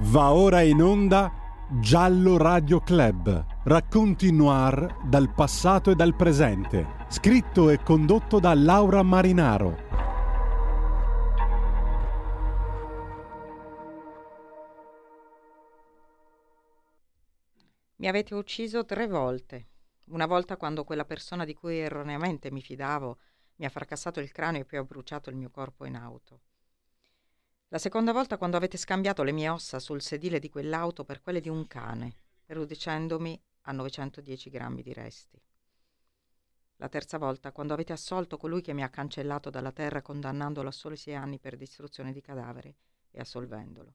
Va ora in onda Giallo Radio Club. Racconti noir dal passato e dal presente. Scritto e condotto da Laura Marinaro. Mi avete ucciso tre volte. Una volta quando quella persona di cui erroneamente mi fidavo mi ha fracassato il cranio e poi ha bruciato il mio corpo in auto. La seconda volta quando avete scambiato le mie ossa sul sedile di quell'auto per quelle di un cane, riducendomi a 910 grammi di resti. La terza volta quando avete assolto colui che mi ha cancellato dalla terra condannandolo a soli sei anni per distruzione di cadavere e assolvendolo.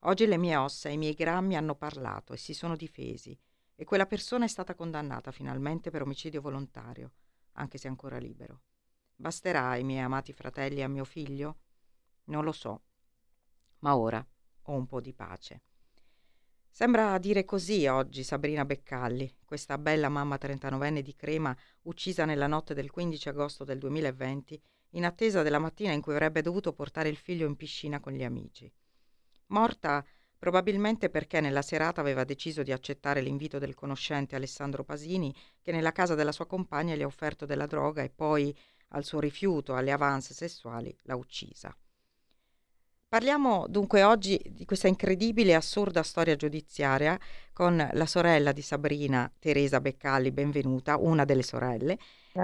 Oggi le mie ossa e i miei grammi hanno parlato e si sono difesi e quella persona è stata condannata finalmente per omicidio volontario, anche se ancora libero. Basterà ai miei amati fratelli e a mio figlio? Non lo so, ma ora ho un po' di pace. Sembra dire così oggi Sabrina Beccalli, questa bella mamma 39enne di Crema, uccisa nella notte del 15 agosto del 2020, in attesa della mattina in cui avrebbe dovuto portare il figlio in piscina con gli amici. Morta probabilmente perché nella serata aveva deciso di accettare l'invito del conoscente Alessandro Pasini, che nella casa della sua compagna le ha offerto della droga e poi, al suo rifiuto alle avance sessuali, l'ha uccisa. Parliamo dunque oggi di questa incredibile e assurda storia giudiziaria con la sorella di Sabrina, Teresa Beccalli, benvenuta, una delle sorelle,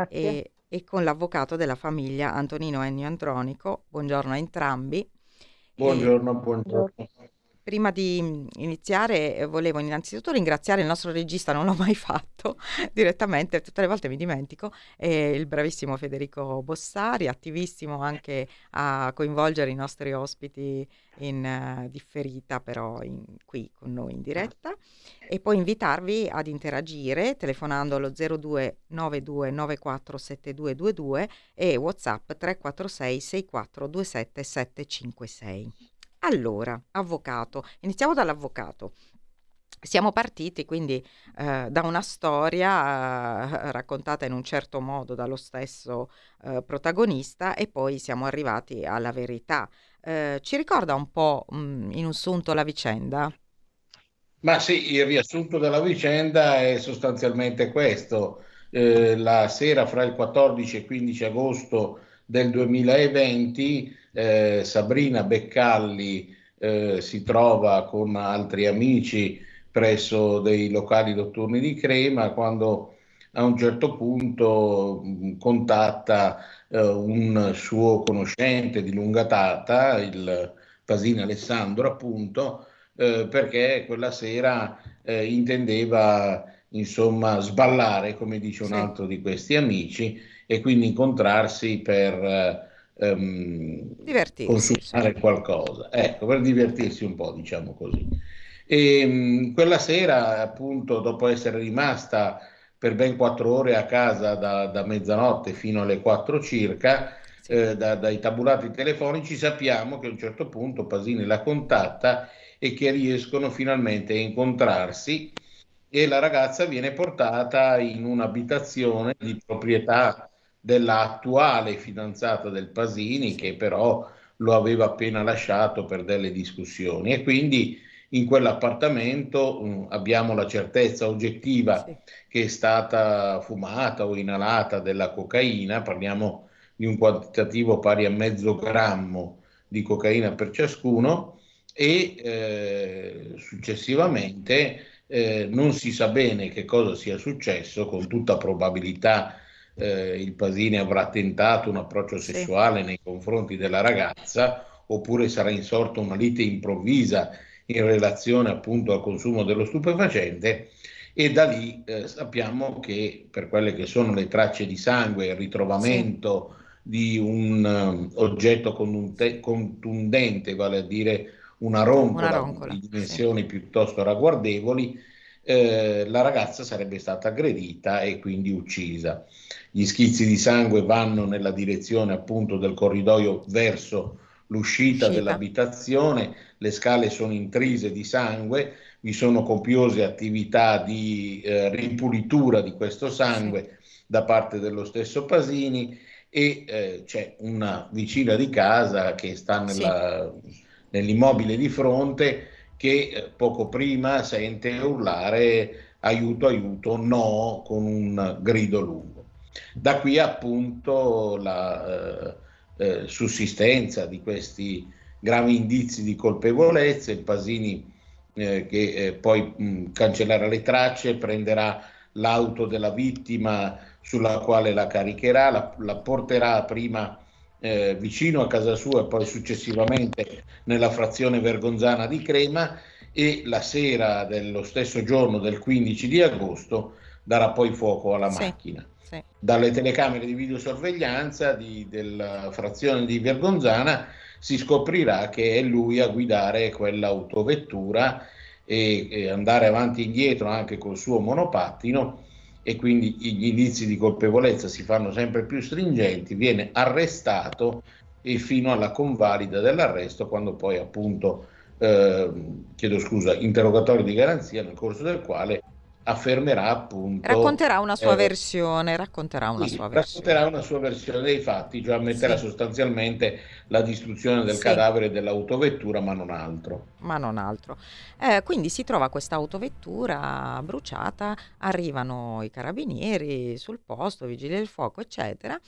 e, e, con l'avvocato della famiglia Antonino Ennio Andronico. Buongiorno a entrambi. Buongiorno, e, buongiorno. Prima di mm, iniziare eh, volevo innanzitutto ringraziare il nostro regista, non l'ho mai fatto direttamente, tutte le volte mi dimentico, il bravissimo Federico Bossari, attivissimo anche a coinvolgere i nostri ospiti in uh, differita, però in, qui con noi in diretta, e poi invitarvi ad interagire telefonando allo 0292947222 e WhatsApp 346 6427 756. Allora, avvocato, iniziamo dall'avvocato. Siamo partiti quindi eh, da una storia eh, raccontata in un certo modo dallo stesso eh, protagonista e poi siamo arrivati alla verità. Eh, ci ricorda un po' mh, mm, in un sunto la vicenda? Ma sì, il riassunto della vicenda è sostanzialmente questo. Eh, la sera fra il 14 e il 15 agosto del 2020 eh, Sabrina Beccalli eh, si trova con altri amici presso dei locali notturni di Crema quando a un certo punto mh, mm, contatta eh, un suo conoscente di lunga data, il Pasini Alessandro appunto, eh, perché quella sera eh, intendeva insomma sballare, come dice un sì. altro di questi amici, e quindi incontrarsi per ehm, consumare qualcosa, ecco, per divertirsi un po', diciamo così. E mh, quella sera, appunto, dopo essere rimasta per ben quattro ore a casa da, da mezzanotte fino alle quattro circa, sì. eh, da, dai tabulati telefonici, sappiamo che a un certo punto Pasini la contatta e che riescono finalmente a incontrarsi e la ragazza viene portata in un'abitazione di proprietà dell'attuale fidanzata del Pasini che però lo aveva appena lasciato per delle discussioni. E quindi in quell'appartamento um, abbiamo la certezza oggettiva sì. che è stata fumata o inalata della cocaina, parliamo di un quantitativo pari a mezzo grammo di cocaina per ciascuno. E eh, successivamente eh, non si sa bene che cosa sia successo, con tutta probabilità eh, il Pasini avrà tentato un approccio sessuale sì. nei confronti della ragazza oppure sarà insorta una lite improvvisa in relazione appunto al consumo dello stupefacente e da lì eh, sappiamo che per quelle che sono le tracce di sangue, il ritrovamento sì. di un um, oggetto contundente, vale a dire una roncola, una roncola di dimensioni sì. piuttosto ragguardevoli, eh, la ragazza sarebbe stata aggredita e quindi uccisa. Gli schizzi di sangue vanno nella direzione appunto del corridoio verso l'uscita Uscita. dell'abitazione, le scale sono intrise di sangue, vi sono copiose attività di eh, ripulitura di questo sangue sì. da parte dello stesso Pasini e eh, c'è una vicina di casa che sta nella, sì. nell'immobile di fronte che eh, poco prima sente urlare aiuto, aiuto, no, con un grido lungo. Da qui appunto la eh, eh, sussistenza di questi gravi indizi di colpevolezza, il Pasini eh, che eh, poi mh, cancellerà le tracce, prenderà l'auto della vittima sulla quale la caricherà, la, la porterà prima eh, vicino a casa sua e poi successivamente nella frazione vergonzana di Crema e la sera dello stesso giorno del 15 di agosto darà poi fuoco alla sì, macchina. Sì. Dalle telecamere di videosorveglianza di, della frazione di Vergonzana si scoprirà che è lui a guidare quell'autovettura e, e andare avanti e indietro anche col suo monopattino e quindi gli indizi di colpevolezza si fanno sempre più stringenti, viene arrestato e fino alla convalida dell'arresto quando poi appunto, eh, chiedo scusa, interrogatorio di garanzia nel corso del quale affermerà appunto... Racconterà una sua eh, versione, racconterà una sì, sua versione. Racconterà una sua versione dei fatti, cioè ammetterà sì. sostanzialmente la distruzione del sì. cadavere dell'autovettura, ma non altro. Ma non altro. Eh, quindi si trova questa autovettura bruciata, arrivano i carabinieri sul posto, vigili del fuoco, eccetera.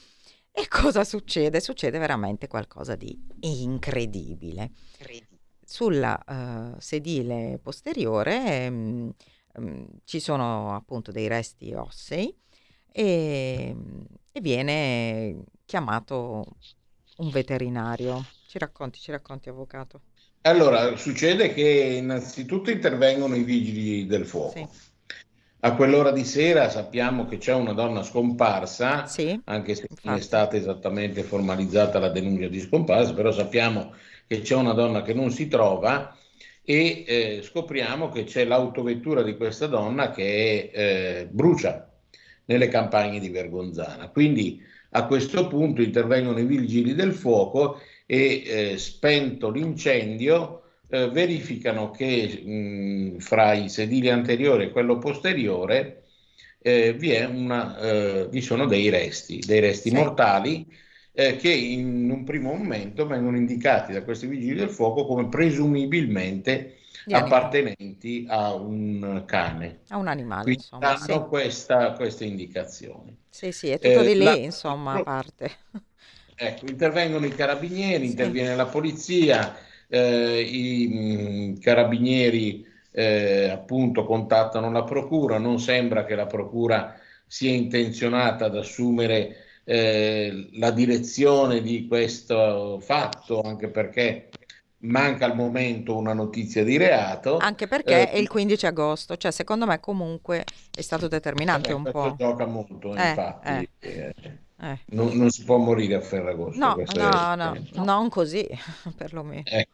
E cosa succede? Succede veramente qualcosa di incredibile. Sulla uh, sedile posteriore... Mh, mm, um, ci sono appunto dei resti ossei e, e, viene chiamato un veterinario. Ci racconti, ci racconti, avvocato. Allora, succede che innanzitutto intervengono i vigili del fuoco. Sì. A quell'ora di sera sappiamo che c'è una donna scomparsa, sì, anche se infatti. non è stata esattamente formalizzata la denuncia di scomparsa, però sappiamo che c'è una donna che non si trova e eh, scopriamo che c'è l'autovettura di questa donna che eh, brucia nelle campagne di Vergonzana. Quindi a questo punto intervengono i vigili del fuoco e eh, spento l'incendio eh, verificano che mh, fra i sedili anteriori e quello posteriore eh, vi, una, eh, vi, sono dei resti, dei resti sì. mortali eh, che in un primo momento vengono indicati da questi vigili del fuoco come presumibilmente appartenenti a un cane. A un animale, Quindi insomma. Hanno sì. questa, queste indicazioni. Sì, sì, è tutto eh, di lì, la... insomma, a parte. Ecco, intervengono i carabinieri, sì. interviene la polizia, eh, i mh, carabinieri eh, appunto contattano la procura, non sembra che la procura sia intenzionata ad assumere eh, la direzione di questo fatto, anche perché manca al momento una notizia di reato. Anche perché eh, è il 15 agosto, cioè secondo me comunque è stato determinante eh, un po'. gioca molto, eh, infatti. Eh. Eh, non, non, si può morire a Ferragosto. No, no, no, no, non così, perlomeno. Ecco.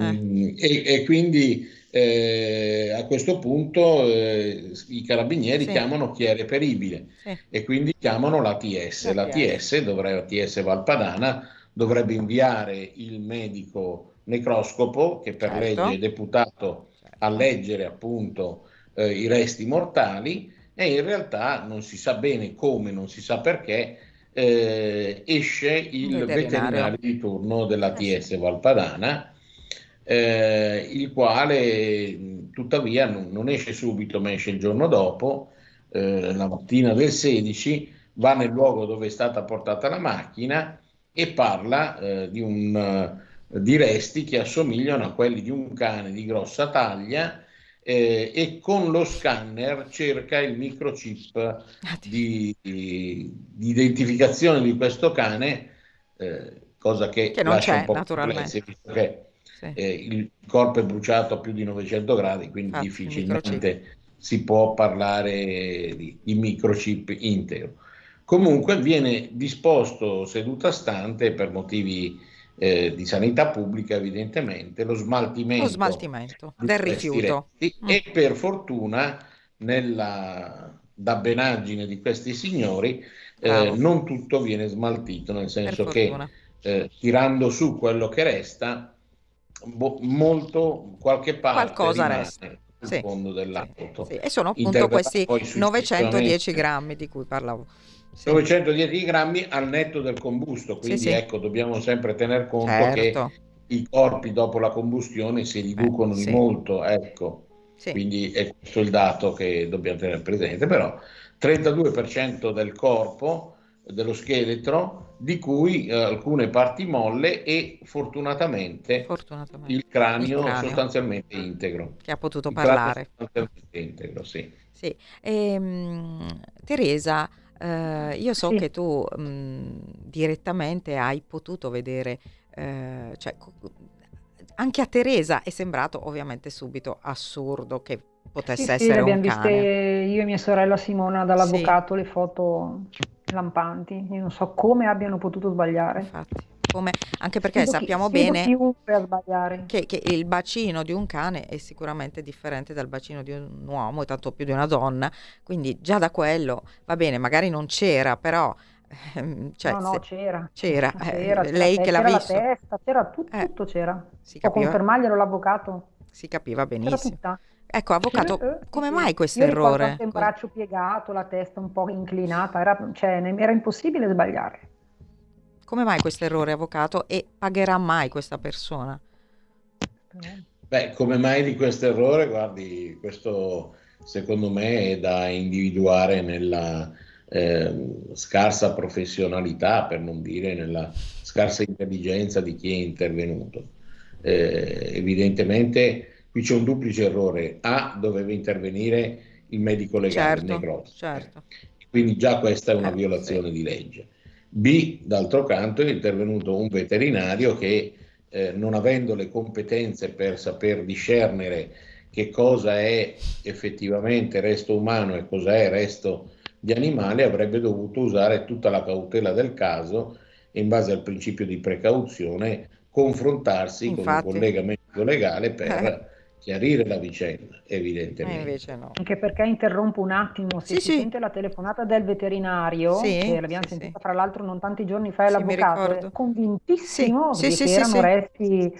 Mm, e, e, quindi eh, a questo punto eh, i carabinieri sì. chiamano chi è reperibile sì. e quindi chiamano l'ATS. L'ATS, dovrebbe, ATS Valpadana dovrebbe inviare il medico necroscopo che per certo. legge è deputato certo. a leggere appunto eh, i resti mortali e in realtà non si sa bene come, non si sa perché, eh, esce il veterinario. veterinario di turno dell'ATS eh Valpadana eh, il quale tuttavia non, non, esce subito, ma esce il giorno dopo, eh, la mattina del 16, va nel luogo dove è stata portata la macchina e parla eh, di, un, di resti che assomigliano a quelli di un cane di grossa taglia eh, e con lo scanner cerca il microchip di, di, di identificazione di questo cane, eh, cosa che, che non c'è naturalmente. Perché sì. eh, il corpo è bruciato a più di 900 gradi, quindi ah, difficilmente si può parlare di, di microchip intero. Comunque viene disposto seduta stante per motivi eh, di sanità pubblica evidentemente lo smaltimento, lo smaltimento del rifiuto mm. e per fortuna nella dabbenaggine di questi signori eh, non tutto viene smaltito nel senso che eh, tirando su quello che resta bo- molto, qualche parte qualcosa resta sì, fondo dell'auto. Sì, sì. E sono appunto questi 910 grammi di cui parlavo. Sì. 910 grammi al netto del combusto, quindi ecco, dobbiamo sempre tener conto certo. che i corpi dopo la combustione si riducono sì. di molto, ecco. Quindi è questo il dato che dobbiamo tenere presente, però 32% del corpo, dello scheletro, di cui eh, alcune parti molle e fortunatamente, Fortunatamente. il cranio, Il cranio. sostanzialmente integro. Che ha potuto Il parlare. sostanzialmente integro, sì. Sì. Ehm, Teresa, eh, io so Sì. che tu mh, direttamente hai potuto vedere, eh, cioè, anche a Teresa è sembrato ovviamente subito assurdo che potesse Sì, sì, essere le un abbiamo viste io e mia sorella Simona Sì, dall'avvocato, le foto lampanti. Io non so come abbiano potuto sbagliare. infatti. Come, anche perché Sfido chi- sappiamo sfido bene che, che il bacino di un cane è sicuramente differente dal bacino di un uomo e tanto più di una donna, quindi già da quello va bene, magari non c'era, però ehm, cioè, No, no, c'era. c'era, eh, C'era, c'era lei te- che l'ha c'era la visto, testa, c'era tutto, eh, tutto c'era. si Può capiva, confermarglielo l'avvocato? si capiva C'era benissimo. Ecco, avvocato, Eh, eh, come sì. mai questo Io errore? anche il braccio piegato, la testa un po' inclinata, era, cioè, era impossibile sbagliare. Come mai questo errore, avvocato? E pagherà mai questa persona? Beh, come mai di questo errore? Guardi, questo secondo me è da individuare nella ehm, scarsa professionalità, per non dire nella scarsa intelligenza di chi è intervenuto. Eh, evidentemente qui c'è un duplice errore. A, doveva intervenire il medico legale, il Certo, Negrossi. certo. Quindi già questa è una Eh, violazione di legge. B, d'altro canto, è intervenuto un veterinario che, eh, non avendo le competenze per saper discernere che cosa è effettivamente resto umano e cosa è resto di animale, avrebbe dovuto usare tutta la cautela del caso e in base al principio di precauzione confrontarsi con un Infatti. collega medico legale per Eh. Chiarire la vicenda, evidentemente. invece no. Anche perché interrompo un attimo, se Sì, si sì. sente la telefonata del veterinario, Sì, che l'abbiamo sì, sentita sì. fra l'altro non tanti giorni fa, Sì, mi l'avvocato è convintissimo Sì, che erano resti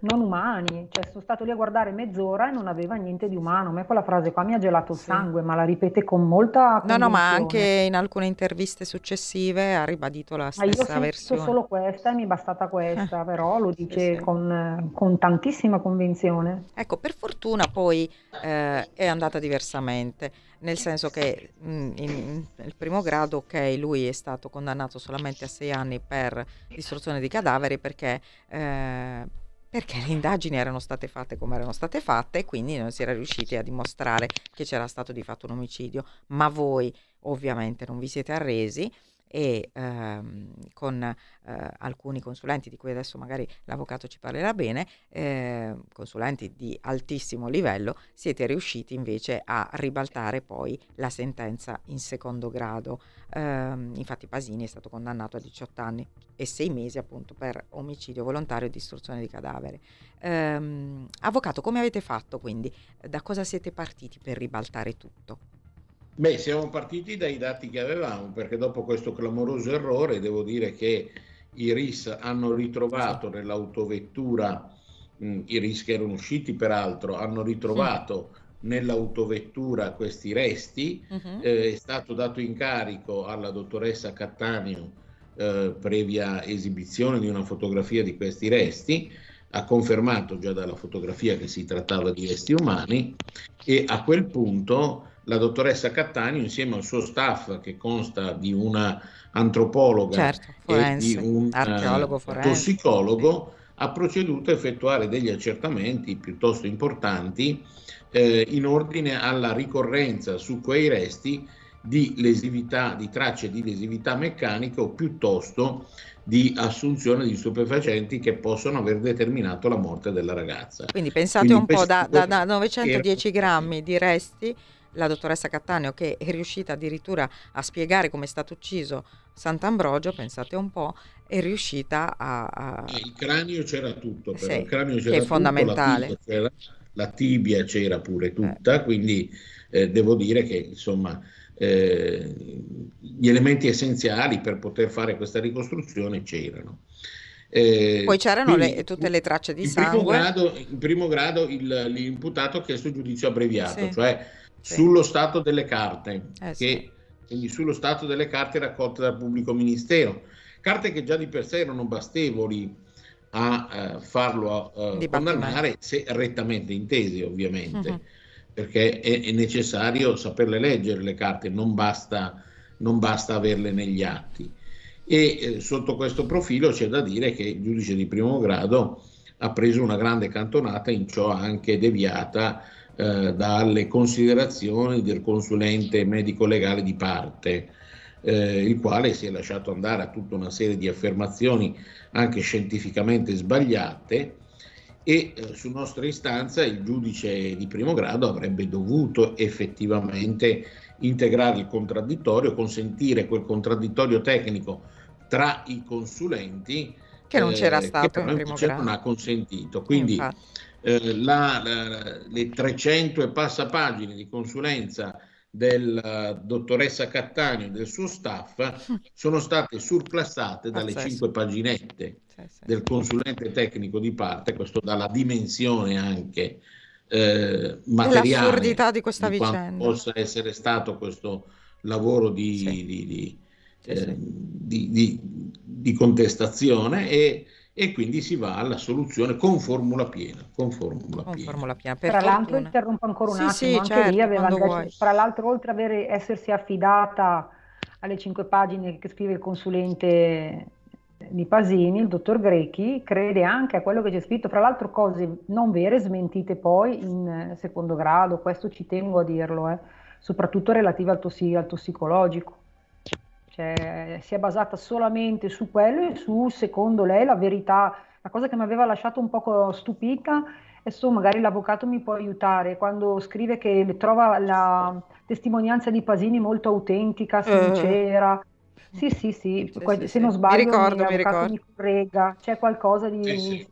non umani, cioè sono stato lì a guardare mezz'ora e non aveva niente di umano. A me quella frase qua mi ha gelato il Sì. sangue, ma la ripete con molta No, no, ma anche in alcune interviste successive ha ribadito la Ma io ho stessa sentito versione. solo questa e mi è bastata questa, però lo Sì, dice sì. con, con tantissima convinzione. Ecco, per fortuna poi eh, è andata diversamente, nel senso che in- nel primo grado, ok, lui è stato condannato solamente a sei anni per distruzione di cadaveri perché, eh, perché le indagini erano state fatte come erano state fatte e quindi non si era riusciti a dimostrare che c'era stato di fatto un omicidio. Ma voi ovviamente non vi siete arresi e ehm, con eh, alcuni consulenti di cui adesso magari l'avvocato ci parlerà bene, eh, consulenti di altissimo livello, siete riusciti invece a ribaltare poi la sentenza in secondo grado. Ehm, infatti Pasini è stato condannato a 18 anni e 6 mesi appunto per omicidio volontario e distruzione di cadavere. Ehm, avvocato, come avete fatto quindi? Da cosa siete partiti per ribaltare tutto? Beh, siamo partiti dai dati che avevamo, perché dopo questo clamoroso errore devo dire che i RIS hanno ritrovato nell'autovettura, mh, i RIS che erano usciti peraltro, hanno ritrovato nell'autovettura questi resti, Mhm. eh, è stato dato incarico alla dottoressa Cattaneo, eh, previa esibizione di una fotografia di questi resti, ha confermato già dalla fotografia che si trattava di resti umani e a quel punto la dottoressa Cattaneo insieme al suo staff che consta di una antropologa Certo, e di forense, un archeologo eh, forense. tossicologo ha proceduto a effettuare degli accertamenti piuttosto importanti eh, in ordine alla ricorrenza su quei resti di lesività, di tracce di lesività meccanica o piuttosto di assunzione di stupefacenti che possono aver determinato la morte della ragazza. Quindi pensate Quindi un po' da, da- da 910 erano- grammi di resti, la dottoressa Cattaneo che è riuscita addirittura a spiegare come è stato ucciso Sant'Ambrogio, pensate un po', è riuscita a... a- Eh, Il cranio c'era tutto, però Sì, il cranio che c'era è tutto, fondamentale. La tibia c'era, la tibia c'era pure tutta, quindi eh, devo dire che insomma eh, gli elementi essenziali per poter fare questa ricostruzione c'erano. Eh, Poi c'erano quindi, le- tutte le tracce di in primo sangue. grado, in primo grado il- l'imputato ha chiesto giudizio abbreviato, Sì. cioè Sì. sullo stato delle carte, Eh, che, quindi sullo stato delle carte raccolte dal pubblico ministero, carte che già di per sé erano bastevoli a uh, farlo uh, condannare se rettamente intesi ovviamente, uh-huh. perché è, è, necessario saperle leggere le carte, non basta, non basta averle negli atti. E eh, sotto questo profilo c'è da dire che il giudice di primo grado ha preso una grande cantonata, in ciò anche deviata eh, dalle considerazioni del consulente medico legale di parte, eh, il quale si è lasciato andare a tutta una serie di affermazioni anche scientificamente sbagliate e eh, su nostra istanza il giudice di primo grado avrebbe dovuto effettivamente integrare il contraddittorio, consentire quel contraddittorio tecnico tra i consulenti che non c'era eh, stato in primo grado. non ha consentito. Quindi eh, la, la, le 300 e passa pagine di consulenza della dottoressa Cattaneo e del suo staff sono state surclassate dalle. 5 paginette sì, sì. del consulente tecnico di parte, questo dà la dimensione anche eh, materiale l'assurdità di questa di vicenda possa essere stato questo lavoro di, sì. di, di, eh, di, di contestazione e, e, quindi si va alla soluzione con formula piena. Con formula con piena. Formula piena tra fortuna. l'altro interrompo ancora un sì, attimo, sì, anche certo, lì aveva tra l'altro oltre ad essersi affidata alle cinque pagine che scrive il consulente di Pasini, il dottor Grechi, crede anche a quello che c'è scritto, fra l'altro cose non vere, smentite poi in secondo grado, questo ci tengo a dirlo, eh, soprattutto relative al, tossi- al tossicologico. Cioè, si è basata solamente su quello e su, secondo lei, la verità. La cosa che mi aveva lasciato un po' stupita, adesso magari l'avvocato mi può aiutare, quando scrive che trova la testimonianza di Pasini molto autentica, eh. sincera. Uh. Sì, sì, sì, sì, sì se non sbaglio mi ricordo, mi, ricordo. mi corregga, c'è qualcosa di... Sì,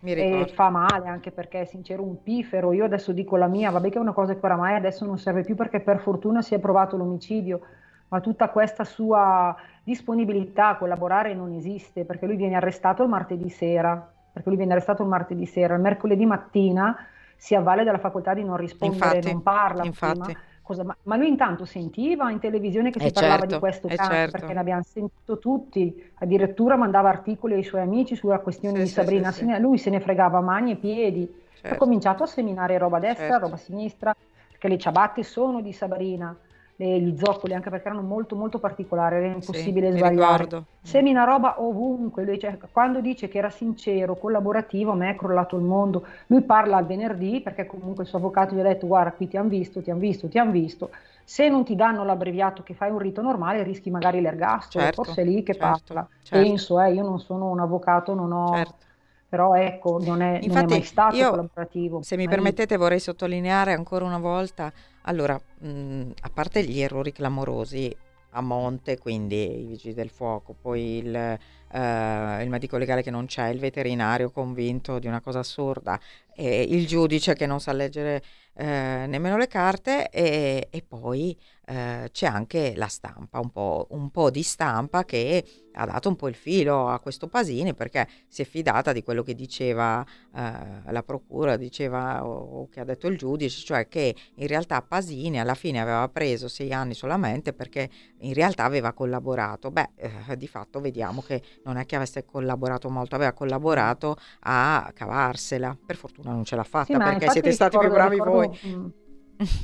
e fa male anche perché è sincero un pifero, io adesso dico la mia, vabbè che è una cosa che oramai adesso non serve più perché per fortuna si è provato l'omicidio, ma tutta questa sua disponibilità a collaborare non esiste perché lui viene arrestato il martedì sera, perché lui viene arrestato il martedì sera, il mercoledì mattina si avvale della facoltà di non rispondere, infatti, non parla. Infatti. Cosa, ma, ma, lui intanto sentiva in televisione che eh si certo, parlava di questo caso certo. perché ne abbiamo sentito tutti, addirittura mandava articoli ai suoi amici sulla questione sì, di Sabrina, sì, sì, lui se ne fregava mani e piedi, certo. ha cominciato a seminare roba a destra, certo. roba a sinistra, perché le ciabatte sono di Sabrina, gli zoccoli, anche perché erano molto molto particolari, era impossibile sì, sbagliare. Semina roba ovunque, lui, cioè, quando dice che era sincero, collaborativo, a me è crollato il mondo. Lui parla al venerdì perché comunque il suo avvocato gli ha detto guarda qui ti hanno visto, ti hanno visto, ti hanno visto. Se non ti danno l'abbreviato che fai un rito normale rischi magari l'ergastolo, certo, forse è lì che certo, parla. Certo. Penso, eh, io non sono un avvocato, non ho... Certo però ecco, non è, Infatti, non è mai stato io, collaborativo. Se mi permettete vorrei sottolineare ancora una volta allora, mh, mhmm, a parte gli errori clamorosi a monte, quindi i vigili del fuoco, poi il, eh, il medico legale che non c'è, il veterinario convinto di una cosa assurda, e il giudice che non sa leggere eh, nemmeno le carte e, e poi eh, c'è anche la stampa, un po', un po', di stampa che ha dato un po' il filo a questo Pasini perché si è fidata di quello che diceva eh, la procura, diceva o, o, che ha detto il giudice, cioè che in realtà Pasini alla fine aveva preso sei anni solamente perché in realtà aveva collaborato. Beh, eh, di fatto vediamo che non è che avesse collaborato molto, aveva collaborato a cavarsela. Per fortuna non ce l'ha fatta sì, perché siete stati più bravi voi. Mm,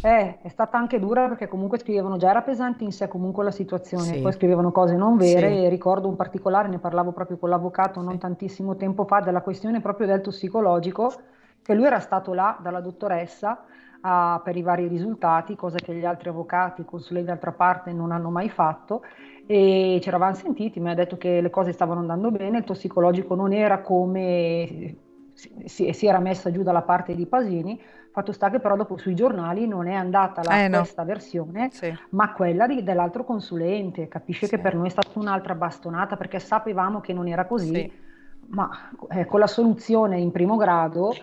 eh, è stata anche dura perché comunque scrivevano, già era pesante in sé comunque la situazione, sì. poi scrivevano cose non vere sì. e ricordo un particolare, ne parlavo proprio con l'avvocato non tantissimo tempo fa, della questione proprio del tossicologico, che lui era stato là dalla dottoressa a, per i vari risultati, cosa che gli altri avvocati, consulenti d'altra parte non hanno mai fatto e ci eravamo sentiti, mi ha detto che le cose stavano andando bene, il tossicologico non era come si, si, era messa giù dalla parte di Pasini, fatto sta che però dopo sui giornali non è andata la, eh no. questa versione, sì. ma quella di, dell'altro consulente, capisce sì. che per noi è stata un'altra bastonata perché sapevamo che non era così, sì. ma eh, con la soluzione in primo grado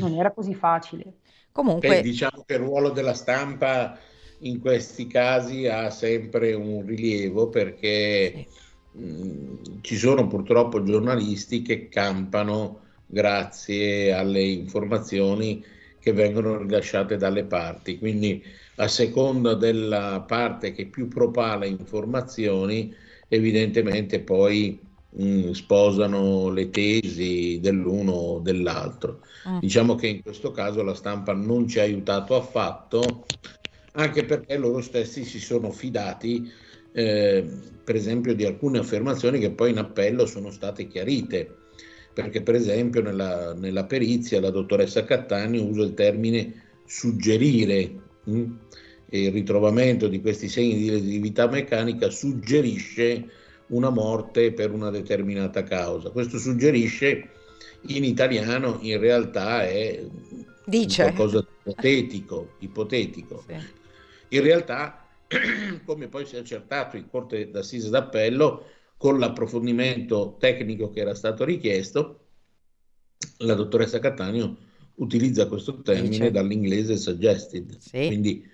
non era così facile. Comunque... Beh, diciamo che il ruolo della stampa in questi casi ha sempre un rilievo perché mh, ci sono purtroppo giornalisti che campano grazie alle informazioni che vengono rilasciate dalle parti. Quindi a seconda della parte che più propala informazioni, evidentemente poi mh, mm, sposano le tesi dell'uno o dell'altro. Mm. Diciamo che in questo caso la stampa non ci ha aiutato affatto, anche perché loro stessi si sono fidati, eh, per esempio, di alcune affermazioni che poi in appello sono state chiarite. Perché, per esempio, nella, nella perizia la dottoressa Cattaneo usa il termine suggerire. Mh? Mm, e il ritrovamento di questi segni di lesività meccanica suggerisce una morte per una determinata causa. Questo suggerisce in italiano in realtà è Dice. qualcosa di ipotetico, ipotetico. Sì. In realtà, come poi si è accertato in Corte d'Assise d'Appello, con l'approfondimento tecnico che era stato richiesto, la dottoressa Cattaneo utilizza questo termine dall'inglese suggested, sì. quindi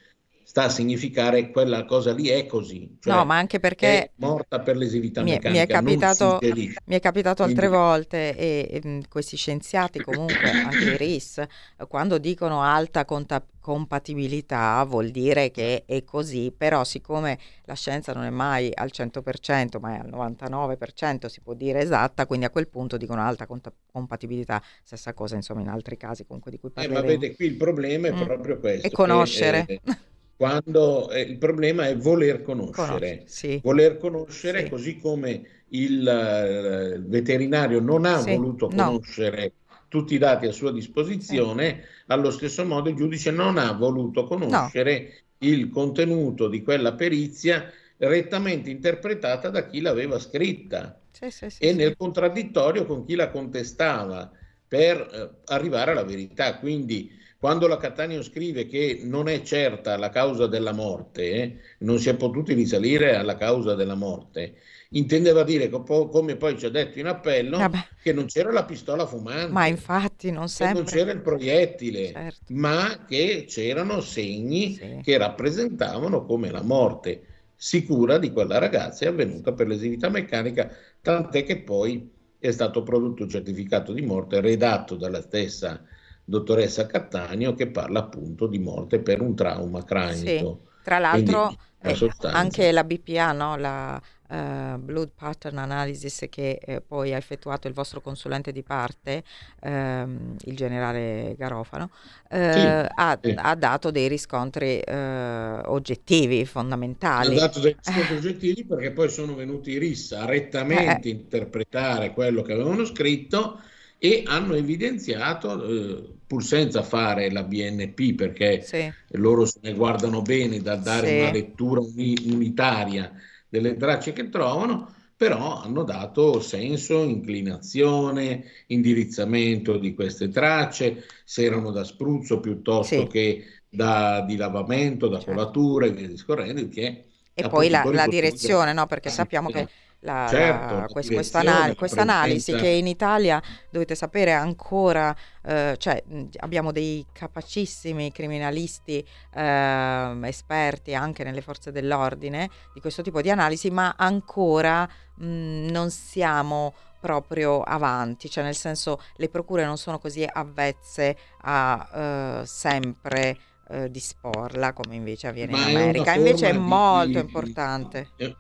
sta a significare quella cosa lì è così. Cioè no, ma anche perché è morta per l'esività mi, meccanica. Mi è capitato, mi è capitato Quindi... altre volte e, e, questi scienziati comunque, anche i RIS, quando dicono alta conta- compatibilità vuol dire che è così, però siccome la scienza non è mai al 100%, ma è al 99%, si può dire esatta, quindi a quel punto dicono alta cont- compatibilità, stessa cosa insomma in altri casi comunque di cui parleremo. Eh, ma vede, qui il problema è mm. proprio questo. E conoscere. Che, eh, quando eh, il problema è voler conoscere, sì. voler conoscere sì. così come il uh, veterinario non ha sì. voluto conoscere no. tutti i dati a sua disposizione, allo stesso modo il giudice non ha voluto conoscere no. il contenuto di quella perizia rettamente interpretata da chi l'aveva scritta e nel contraddittorio con chi la contestava per uh, arrivare alla verità. Quindi quando la Cattaneo scrive che non è certa la causa della morte, eh, non si è potuti risalire alla causa della morte, intendeva dire, come poi ci ha detto in appello, Vabbè. che non c'era la pistola fumante. Ma infatti non sempre. non c'era il proiettile, certo. ma che c'erano segni sì. che rappresentavano come la morte sicura di quella ragazza è avvenuta per l'esività meccanica, tant'è che poi è stato prodotto un certificato di morte redatto dalla stessa dottoressa Cattaneo che parla appunto di morte per un trauma cranico. Sì. Tra l'altro Quindi, eh, anche la BPA, no? la uh, Blood Pattern Analysis che eh, poi ha effettuato il vostro consulente di parte, ehm, il generale Garofano, eh, sì, ha, sì. ha, dato dei riscontri eh, oggettivi fondamentali. Ha dato dei riscontri oggettivi perché poi sono venuti i RIS a rettamente interpretare quello che avevano scritto e hanno evidenziato, eh, pur senza fare la BNP, perché sì. loro se ne guardano bene da dare sì. una lettura uni- unitaria delle tracce che trovano, però hanno dato senso, inclinazione, indirizzamento di queste tracce, se erano da spruzzo piuttosto sì. che da dilavamento, da certo. colatura e via discorrendo, che e poi la, la direzione, no? perché sappiamo che la, certo, la, quest, questa, anal- analisi che in Italia dovete sapere ancora, eh, cioè abbiamo dei capacissimi criminalisti eh, esperti anche nelle forze dell'ordine di questo tipo di analisi, ma ancora mh, non siamo proprio avanti, cioè nel senso le procure non sono così avvezze a eh, sempre eh, disporla come invece avviene ma in America, invece è molto di, importante. Di,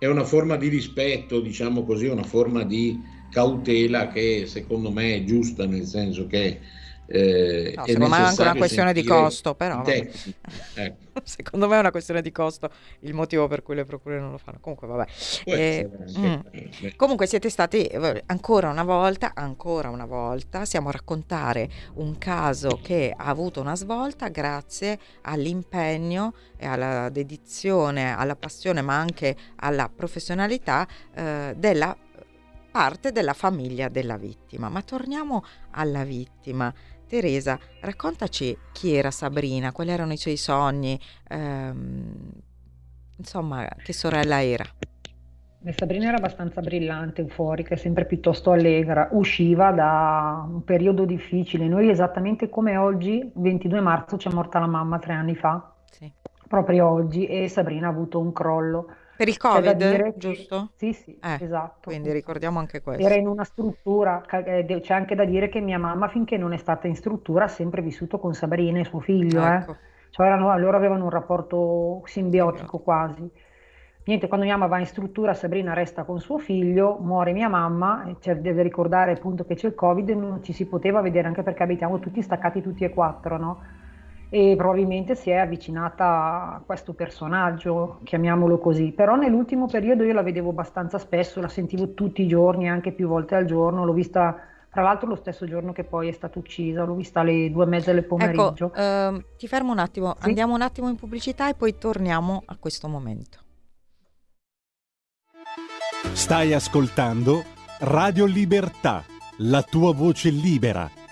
è una forma di rispetto, diciamo così, una forma di cautela che secondo me è giusta, nel senso che eh, no, secondo me è anche una questione di costo, però. Ecco. secondo me è una questione di costo il motivo per cui le procure non lo fanno. Comunque, vabbè. Eh, mm. Comunque, siete stati ancora una volta, ancora una volta, stiamo a raccontare un caso che ha avuto una svolta grazie all'impegno e alla dedizione, alla passione, ma anche alla professionalità eh, della parte della famiglia della vittima. Ma torniamo alla vittima. Teresa, raccontaci chi era Sabrina, quali erano i suoi sogni, ehm, insomma, che sorella era. Sabrina era abbastanza brillante, euforica, sempre piuttosto allegra, usciva da un periodo difficile. Noi esattamente come oggi, 22 marzo, c'è morta la mamma tre anni fa, sì. proprio oggi, e Sabrina ha avuto un crollo per il Covid, che, giusto? Sì, sì, eh, esatto. Quindi ricordiamo anche questo. Era in una struttura, eh, c'è anche da dire che mia mamma finché non è stata in struttura ha sempre vissuto con Sabrina e suo figlio. Eh. Ecco. Eh. Cioè erano, loro avevano un rapporto simbiotico quasi. Niente, quando mia mamma va in struttura, Sabrina resta con suo figlio, muore mia mamma, cioè deve ricordare appunto che c'è il Covid e non ci si poteva vedere anche perché abitiamo tutti staccati tutti e quattro, no? E probabilmente si è avvicinata a questo personaggio, chiamiamolo così. Però nell'ultimo periodo io la vedevo abbastanza spesso, la sentivo tutti i giorni, anche più volte al giorno, l'ho vista tra l'altro lo stesso giorno che poi è stata uccisa, l'ho vista alle due e mezza del pomeriggio. Ecco, ehm, ti fermo un attimo, sì? andiamo un attimo in pubblicità e poi torniamo a questo momento. Stai ascoltando Radio Libertà, la tua voce libera,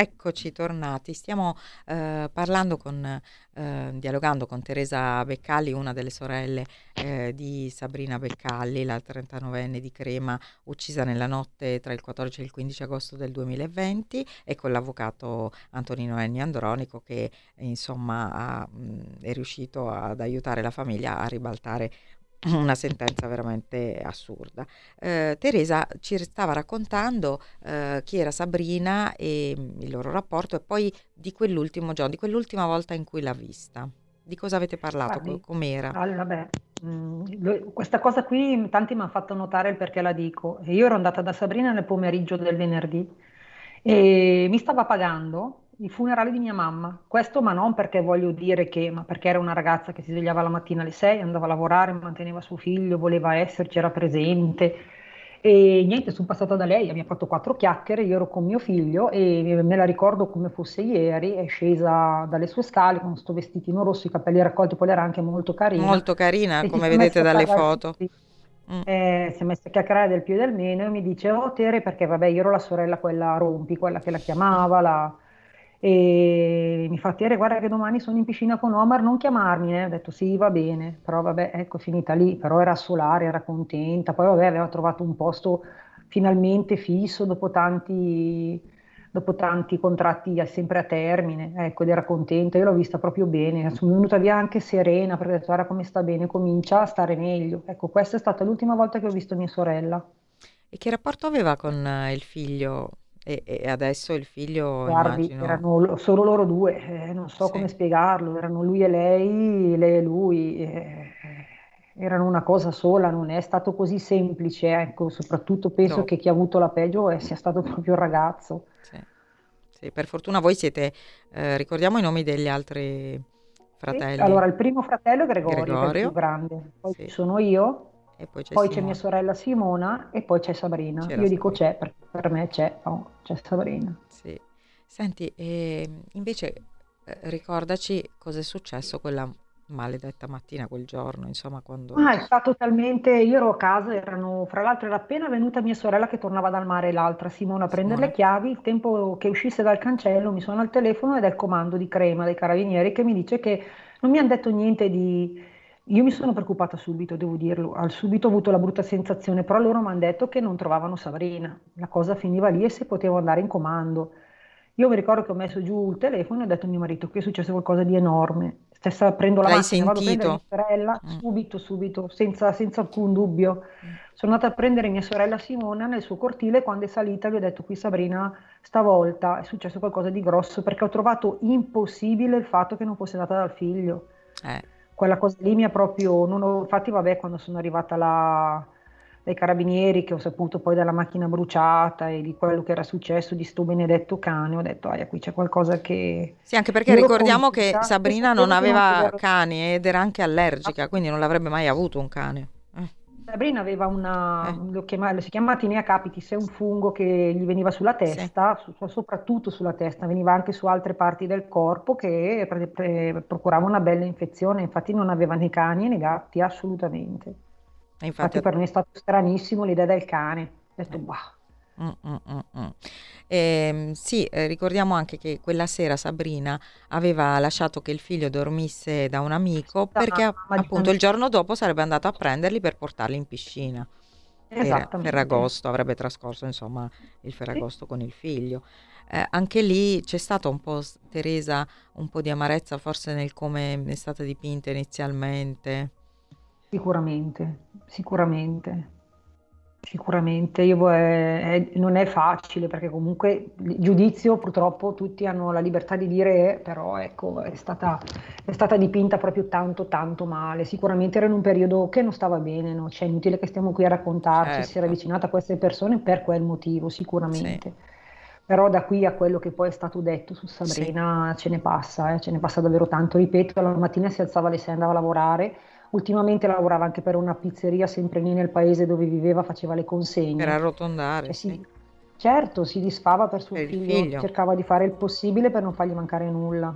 Eccoci tornati, stiamo eh, parlando con, eh, dialogando con Teresa Beccalli, una delle sorelle eh, di Sabrina Beccalli, la 39enne di Crema, uccisa nella notte tra il 14 e il 15 agosto del 2020 e con l'avvocato Antonino Enni Andronico che insomma ha, mh, è riuscito ad aiutare la famiglia a ribaltare una sentenza veramente assurda. Eh, Teresa ci stava raccontando eh, chi era Sabrina e mm, il loro rapporto e poi di quell'ultimo giorno, di quell'ultima volta in cui l'ha vista. Di cosa avete parlato? Guardi, com'era? Allora, beh, mh, mm, questa cosa qui tanti mi hanno fatto notare il perché la dico. Io ero andata da Sabrina nel pomeriggio del venerdì e mi stava pagando i funerali di mia mamma. Questo ma non perché voglio dire che, ma perché era una ragazza che si svegliava la mattina alle 6, andava a lavorare, manteneva suo figlio, voleva esserci, era presente. E niente, sono passata da lei, mi ha fatto quattro chiacchiere, io ero con mio figlio e me la ricordo come fosse ieri, è scesa dalle sue scale con questo vestitino rosso, i capelli raccolti, poi era anche molto carina. Molto carina, e come vedete dalle foto. Sì. Mm. Eh, si è messa a chiacchierare del più e del meno e mi dice, oh Tere, perché vabbè, io ero la sorella quella rompi, quella che la chiamava, la e mi fa Tiere guarda che domani sono in piscina con Omar non chiamarmi eh. ho detto sì va bene però vabbè ecco finita lì però era solare era contenta poi vabbè aveva trovato un posto finalmente fisso dopo tanti, dopo tanti contratti sempre a termine ecco ed era contenta io l'ho vista proprio bene sono venuta via anche serena perché ho detto guarda come sta bene comincia a stare meglio ecco questa è stata l'ultima volta che ho visto mia sorella e che rapporto aveva con eh, il figlio e, e adesso il figlio, Guardi, immagino... erano solo loro due, eh, non so sì. come spiegarlo, erano lui e lei, lei e lui, eh, erano una cosa sola, non è stato così semplice, ecco, soprattutto penso no. che chi ha avuto la peggio eh, sia stato proprio il ragazzo. Sì. sì per fortuna voi siete, eh, ricordiamo i nomi degli altri fratelli. Sì, allora il primo fratello è Gregorio, Gregorio. che è il più grande, poi ci sono io, poi c'è, poi c'è mia sorella Simona e poi c'è Sabrina. C'era Io dico c'è, perché per me c'è, no, c'è Sabrina. Sì. Senti, eh, invece eh, ricordaci cosa è successo quella maledetta mattina, quel giorno, insomma, quando... Ah, è stato talmente... Io ero a casa, erano... Fra l'altro era appena venuta mia sorella che tornava dal mare, l'altra Simona, a prendere le chiavi. Il tempo che uscisse dal cancello mi suona al telefono ed è il comando di Crema dei Carabinieri che mi dice che non mi hanno detto niente di io mi sono preoccupata subito, devo dirlo, al subito ho avuto la brutta sensazione, però loro mi hanno detto che non trovavano Sabrina, la cosa finiva lì e se potevo andare in comando. Io mi ricordo che ho messo giù il telefono e ho detto a mio marito che è successo qualcosa di enorme. Stessa prendo la L'hai macchina, vado a prendere mia sorella, Mm. subito, subito, senza, senza alcun dubbio. Sono andata a prendere mia sorella Simona nel suo cortile, quando è salita gli ho detto qui Sabrina, stavolta è successo qualcosa di grosso perché ho trovato impossibile il fatto che non fosse andata dal figlio Eh, quella cosa lì mi ha proprio, non ho- infatti vabbè quando sono arrivata là dai carabinieri che ho saputo poi della macchina bruciata e di quello che era successo di sto benedetto cane, ho detto ah qui c'è qualcosa che... Sì, anche perché Io ricordiamo che Sabrina non aveva- cani ed era anche allergica, quindi non l'avrebbe mai avuto un cane. Sabrina aveva una, Eh. lo chiama- lo si chiama tinea capitis, è un fungo che gli veniva sulla testa, su- soprattutto sulla testa, veniva anche su altre parti del corpo che pre- pre- procurava una bella infezione, infatti non aveva né cani né gatti, assolutamente. infatti Infatti per me è stato stranissimo l'idea del cane. Ho detto, Eh. bah, Mm, mm, mm, mm. Eh, sì, eh, ricordiamo anche che quella sera Sabrina aveva lasciato che il figlio dormisse da un amico perché appunto il giorno dopo sarebbe andato a prenderli per portarli in piscina. Per Ferragosto avrebbe trascorso insomma il Ferragosto sì. con il figlio. Eh, anche lì c'è stata un po', Teresa, un po' di amarezza forse nel come è stata dipinta inizialmente. Sicuramente, sicuramente. Sicuramente, io, eh, non è facile perché comunque il giudizio purtroppo tutti hanno la libertà di dire, però ecco, è stata, è stata dipinta proprio tanto tanto male. Sicuramente era in un periodo che non stava bene, no? Cioè, è inutile che stiamo qui a raccontarci, certo. si era avvicinata a queste persone per quel motivo, sicuramente. Sì. Però da qui a quello che poi è stato detto su Sabrina sì. ce ne passa, eh, ce ne passa davvero tanto. Ripeto, la mattina si alzava alle 6 andava a lavorare Ultimamente lavorava anche per una pizzeria sempre lì nel paese dove viveva, faceva le consegne. Per arrotondare. Cioè, sì. Certo, si disfava per suo per figlio, figlio, cercava di fare il possibile per non fargli mancare nulla.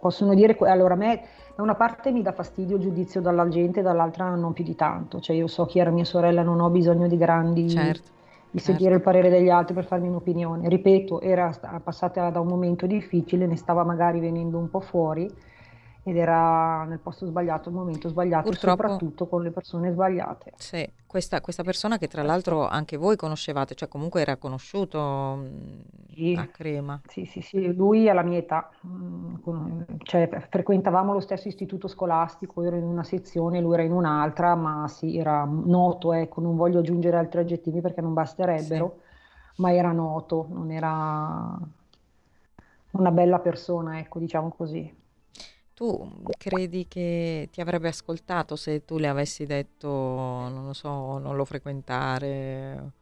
Possono dire, allora a me da una parte mi dà fastidio il giudizio dalla gente, dall'altra non più di tanto. Cioè io so chi era mia sorella, non ho bisogno di grandi... Certo di certo. il parere degli altri per farmi un'opinione. Ripeto, era passata da un momento difficile, ne stava magari venendo un po' fuori ed era nel posto sbagliato, al momento sbagliato, Purtroppo, soprattutto con le persone sbagliate. Sì, questa, questa, persona che tra l'altro anche voi conoscevate, cioè comunque era conosciuto mm, sì, a Crema. Sì, sì, sì, lui alla mia età, mm, cioè, frequentavamo lo stesso istituto scolastico, ero in una sezione, lui era in un'altra, ma sì, era noto, ecco, non voglio aggiungere altri aggettivi perché non basterebbero, sì. ma era noto, non era una bella persona, ecco, diciamo così. Tu credi che ti avrebbe ascoltato se tu le avessi detto, non lo so, non lo frequentare?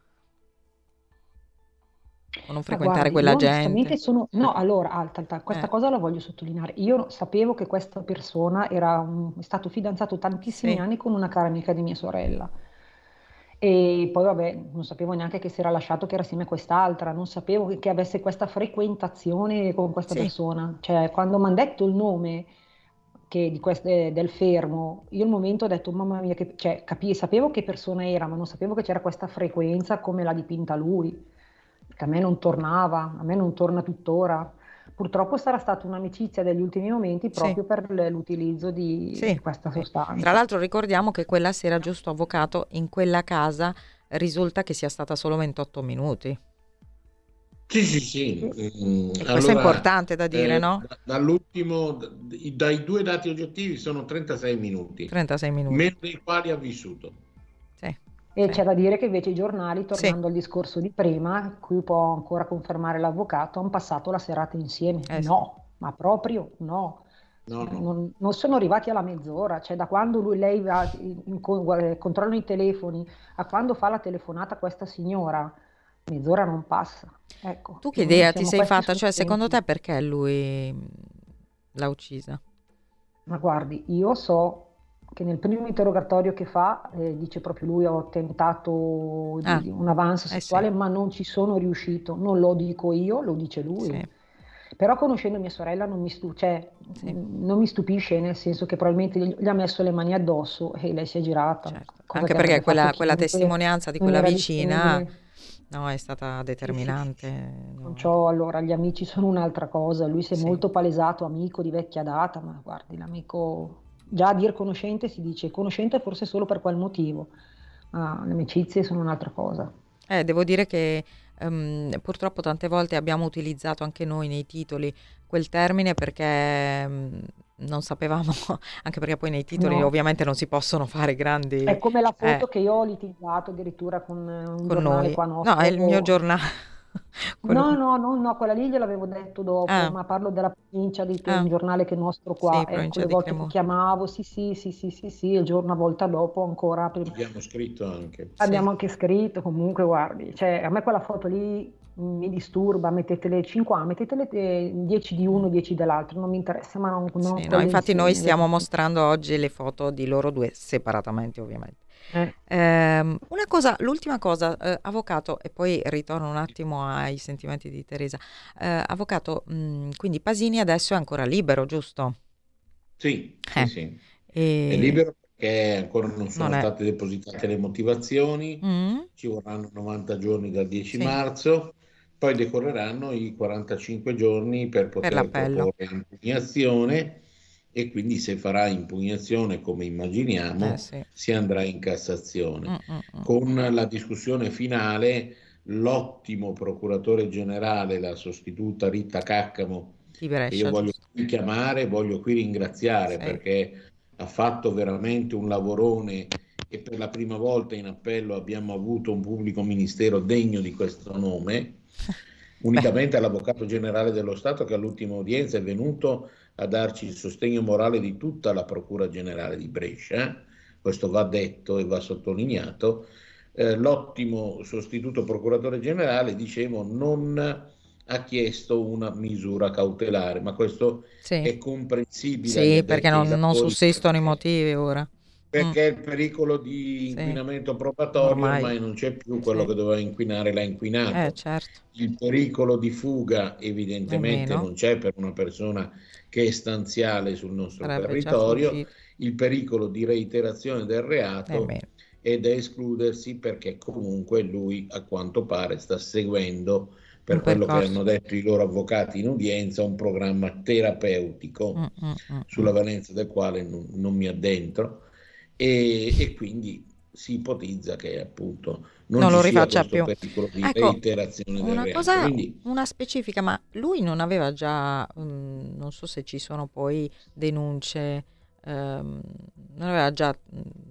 O non frequentare guardi, quella gente? Sono... No, allora, alta, alta, questa eh. cosa la voglio sottolineare. Io sapevo che questa persona era un... è stato fidanzato tantissimi sì. anni con una cara amica di mia sorella. E poi vabbè, non sapevo neanche che si era lasciato che era assieme a quest'altra, non sapevo che, che avesse questa frequentazione con questa sì. persona. Cioè, quando mi hanno detto il nome che di queste, del fermo, io al momento ho detto mamma mia, che, cioè, capì, sapevo che persona era, ma non sapevo che c'era questa frequenza come l'ha dipinta lui, che a me non tornava, a me non torna tuttora. Purtroppo sarà stata un'amicizia degli ultimi momenti proprio sì. per l'utilizzo di, sì. di questa sostanza. Tra l'altro ricordiamo che quella sera, giusto avvocato, in quella casa risulta che sia stata solo 28 minuti. Sì, sì, sì. Mm, Questo allora, è importante da dire, eh, no? Dall'ultimo, dai due dati oggettivi sono 36 minuti. 36 minuti. Meno dei quali ha vissuto. Sì. E sì. c'è da dire che invece i giornali, tornando sì. al discorso di prima, qui può ancora confermare l'avvocato, hanno passato la serata insieme. Eh, no, sì. ma proprio no. No, no. Non, non, sono arrivati alla mezz'ora, cioè da quando lui, lei va in, in, in, controllano i telefoni a quando fa la telefonata a questa signora, mezz'ora non passa. Ecco, tu che idea ti sei fatta? Cioè, secondo te perché lui l'ha uccisa? Ma guardi, io so che nel primo interrogatorio che fa eh, dice proprio lui ho tentato ah, un avanzo sessuale eh sì. ma non ci sono riuscito, non lo dico io, lo dice lui. Sì. Però conoscendo mia sorella non mi, stu- cioè, sì. non mi, stupisce, nel senso che probabilmente gli ha messo le mani addosso e lei si è girata. Certo. Anche perché quella, quella testimonianza di quella vicina No, è stata determinante. No. allora, gli amici sono un'altra cosa. Lui si è sì. molto palesato amico di vecchia data, ma guardi, l'amico già a dir conoscente si dice conoscente forse solo per quel motivo, ma le amicizie sono un'altra cosa. Eh, devo dire che um, purtroppo tante volte abbiamo utilizzato anche noi nei titoli quel termine perché um, non sapevamo, anche perché poi nei titoli no. ovviamente non si possono fare grandi... È come la foto eh. che io ho litigato addirittura con un con giornale noi. qua nostro. No, è il mio giornale. No, no, no, no, quella lì gliel'avevo detto dopo, ah. ma parlo della provincia di ah. un giornale che è nostro qua. Sì, ecco, le volte che chiamavo, sì, sì, sì, sì, sì, sì, il giorno una volta dopo ancora. Abbiamo scritto anche. Abbiamo sì. anche scritto, comunque, guardi, cioè, a me quella foto lì mi disturba, mettetele 5 mettetele 10 di uno, 10 dell'altro, non mi interessa, ma non, non sì, no, infatti noi stiamo mostrando oggi le foto di loro due separatamente ovviamente. Eh. Eh, una cosa, l'ultima cosa, eh, avvocato, e poi ritorno un attimo ai sentimenti di Teresa. Eh, avvocato, mh, mm, quindi Pasini adesso è ancora libero, giusto? Sì, sì, eh. sì. E... È libero che ancora non sono non state depositate le motivazioni, mm. ci vorranno 90 giorni dal 10 sì. marzo, poi decorreranno i 45 giorni per poter per proporre impugnazione e quindi se farà impugnazione come immaginiamo eh, sì. si andrà in Cassazione. Mm-mm. Con la discussione finale l'ottimo procuratore generale, la sostituta Rita Caccamo, che io voglio qui chiamare, voglio qui ringraziare sì. perché ha fatto veramente un lavorone e per la prima volta in appello abbiamo avuto un pubblico ministero degno di questo nome, unicamente all'Avvocato Generale dello Stato che all'ultima udienza è venuto a darci il sostegno morale di tutta la Procura Generale di Brescia, questo va detto e va sottolineato, eh, l'ottimo sostituto procuratore generale, dicevo, non ha chiesto una misura cautelare, ma questo sì. è comprensibile. Sì, perché non, non sussistono i motivi ora. Perché mm. il pericolo di inquinamento sì. probatorio ormai. ormai. non c'è più, quello sì. che doveva inquinare l'ha inquinato. Eh, certo. Il pericolo di fuga evidentemente non c'è per una persona che è stanziale sul nostro Sarebbe territorio, il pericolo di reiterazione del reato Nemmeno. è da escludersi perché comunque lui a quanto pare sta seguendo per quello che hanno detto i loro avvocati in udienza, un programma terapeutico mm, mm, mm, sulla valenza del quale non, non mi addentro e, e, quindi si ipotizza che appunto non, non lo rifaccia più. ecco, una. Cosa, quindi, una specifica, ma lui non aveva già, um, non so se ci sono poi denunce ehm, non aveva già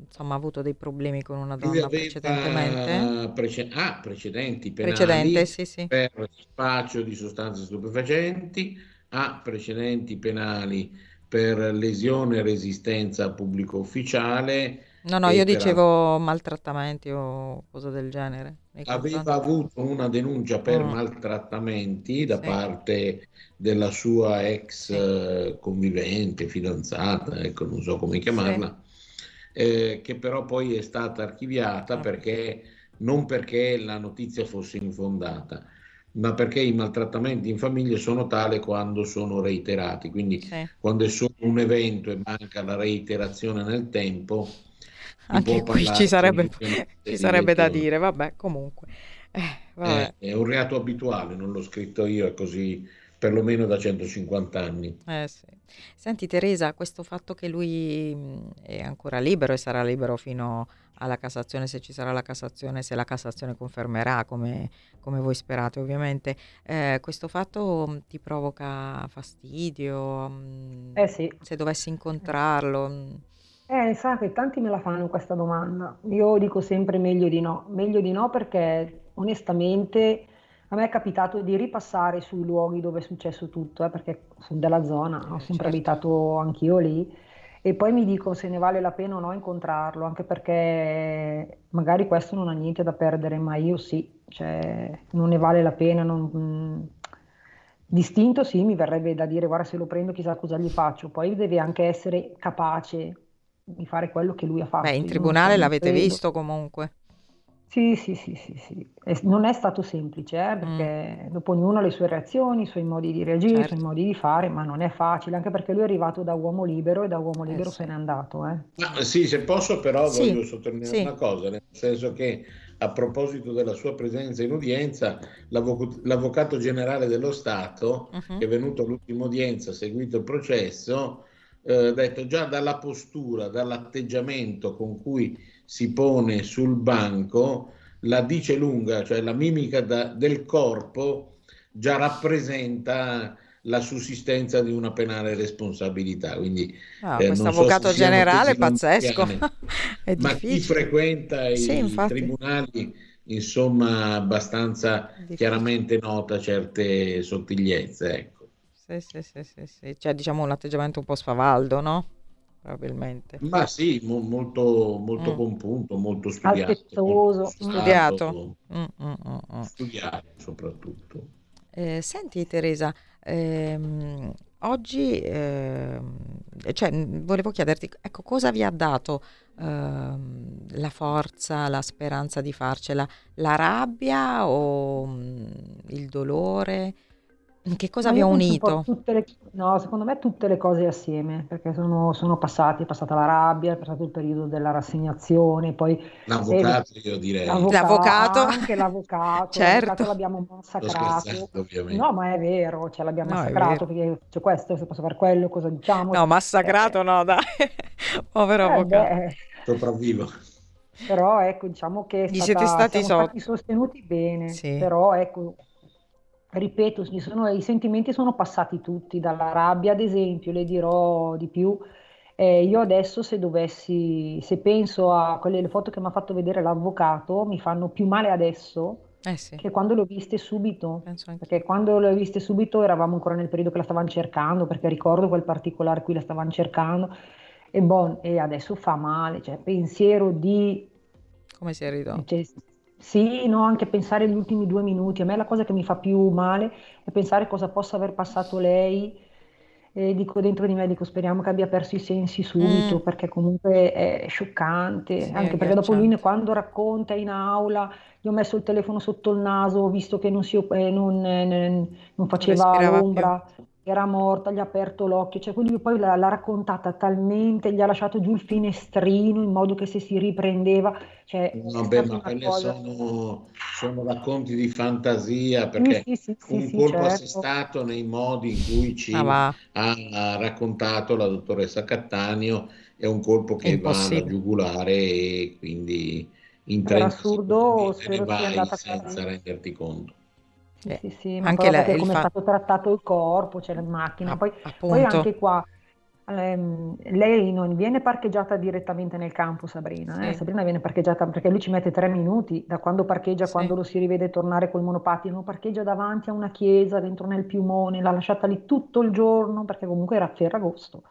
insomma, avuto dei problemi con una donna precedentemente? Prece- ah, precedenti penali Precedente, sì, sì. per spaccio di sostanze stupefacenti, ha precedenti penali per lesione e resistenza a pubblico ufficiale. No, no, io dicevo a... maltrattamenti o cose del genere. Aveva avuto una denuncia per mm. maltrattamenti da sì. parte della sua ex sì. Eh, convivente, fidanzata, ecco, non so come chiamarla, sì. eh, che però poi è stata archiviata ah. perché non perché la notizia fosse infondata, ma perché i maltrattamenti in famiglia sono tali quando sono reiterati, quindi sì. quando è solo un evento e manca la reiterazione nel tempo. Anche qui ci sarebbe, ci sarebbe da dire, vabbè, comunque. Eh, vabbè. È, è un reato abituale, non l'ho scritto io, è così perlomeno da 150 anni. Eh sì. Senti Teresa, questo fatto che lui è ancora libero e sarà libero fino alla Cassazione, se ci sarà la Cassazione, se la Cassazione confermerà come, come voi sperate ovviamente, eh, questo fatto ti provoca fastidio? Eh sì. Se dovessi incontrarlo? Eh, sa che tanti me la fanno questa domanda. Io dico sempre meglio di no. Meglio di no perché onestamente a me è capitato di ripassare sui luoghi dove è successo tutto, eh, perché sono della zona, ho sempre certo. abitato anch'io lì, e poi mi dico se ne vale la pena o no incontrarlo, anche perché magari questo non ha niente da perdere, ma io sì, cioè non ne vale la pena. Non, mm, distinto sì, mi verrebbe da dire guarda se lo prendo chissà cosa gli faccio, poi deve anche essere capace di fare quello che lui ha fatto. Beh, in tribunale l'avete credo. visto comunque. Sì, sì, sì, sì, sì. E non è stato semplice, eh, perché mm. dopo ognuno ha le sue reazioni, i suoi modi di reagire, certo. i suoi certo. modi di fare, ma non è facile, anche perché lui è arrivato da uomo libero e da uomo eh, libero eh, se n'è andato. Eh. Ah, sì, se posso però sì, voglio sottolineare sì. una cosa, nel senso che a proposito della sua presenza in udienza, l'avvoc- l'avvocato generale dello Stato, uh-huh. che è venuto all'ultima udienza, ha seguito il processo, eh, ha detto già dalla postura, dall'atteggiamento con cui si pone sul banco, la dice lunga, cioè la mimica da, del corpo già rappresenta la sussistenza di una penale responsabilità. Quindi, ah, eh, questo avvocato so generale pazzesco. ma chi frequenta sì, i infatti. tribunali, insomma, abbastanza difficile. chiaramente nota certe sottigliezze. Ecco. Sì, sì, sì, sì, sì, Cioè, diciamo un atteggiamento un po' spavaldo, no? Probabilmente. Ma sì, mo- molto, molto mm. compunto, molto studiato. Molto studiato. Mm, mm, mm, mm, studiato soprattutto. Eh, senti Teresa, ehm, oggi ehm, cioè, volevo chiederti, ecco, cosa vi ha dato ehm, la forza, la speranza di farcela? La rabbia o il dolore? Che cosa vi ha unito? Le, no, secondo me tutte le cose assieme, perché sono, sono, passati, è passata la rabbia, è passato il periodo della rassegnazione, poi... L'avvocato, eh, io direi. L'avvocato. Anche l'avvocato, certo. l'avvocato l'abbiamo massacrato. No, ma è vero, cioè, l'abbiamo no, massacrato, perché c'è questo, se posso fare quello, cosa diciamo? No, massacrato eh, no, dai. Povero eh, avvocato. Beh, Sopravvivo. Però ecco, diciamo che Gli stata, siete stati, siamo stati sostenuti bene, sì. però ecco, ripeto, sono, i sentimenti sono passati tutti, dalla rabbia ad esempio, le dirò di più. Eh, io adesso se dovessi, se penso a quelle foto che mi ha fatto vedere l'avvocato, mi fanno più male adesso eh sì. che quando le ho viste subito. Perché quando le ho viste subito eravamo ancora nel periodo che la stavano cercando, perché ricordo quel particolare qui la stavano cercando. E, bon, e adesso fa male, cioè pensiero di... Come si è ridotto? Cioè, sì, no, anche pensare agli ultimi due minuti. A me la cosa che mi fa più male è pensare cosa possa aver passato lei. E dico dentro di me, dico speriamo che abbia perso i sensi subito, mm. perché comunque è scioccante. Sì, anche è perché dopo lui quando racconta in aula, gli ho messo il telefono sotto il naso, ho visto che non, si, eh, non, eh, non faceva Respirava l'ombra. Più era morta, gli ha aperto l'occhio, cioè quindi poi l'ha, l'ha, raccontata talmente, gli ha lasciato giù il finestrino in modo che se si riprendeva. Cioè, Vabbè, ma quelle cosa... sono, sono, racconti di fantasia perché sì, sì, sì, un colpo certo. assestato nei modi in cui ci ah, ha raccontato la dottoressa Cattaneo è un colpo che va alla giugulare e quindi in 30 per assurdo spero sia andata senza renderti conto. Sì, eh, sì, sì, ma anche la, come fa... è stato trattato il corpo, c'è cioè la macchina, poi, poi, anche qua ehm, lei non viene parcheggiata direttamente nel campo Sabrina, eh? sì. Sabrina viene parcheggiata perché lui ci mette tre minuti da quando parcheggia, sì. quando lo si rivede tornare col monopattino, parcheggia davanti a una chiesa dentro nel piumone, l'ha lasciata lì tutto il giorno perché comunque era Ferragosto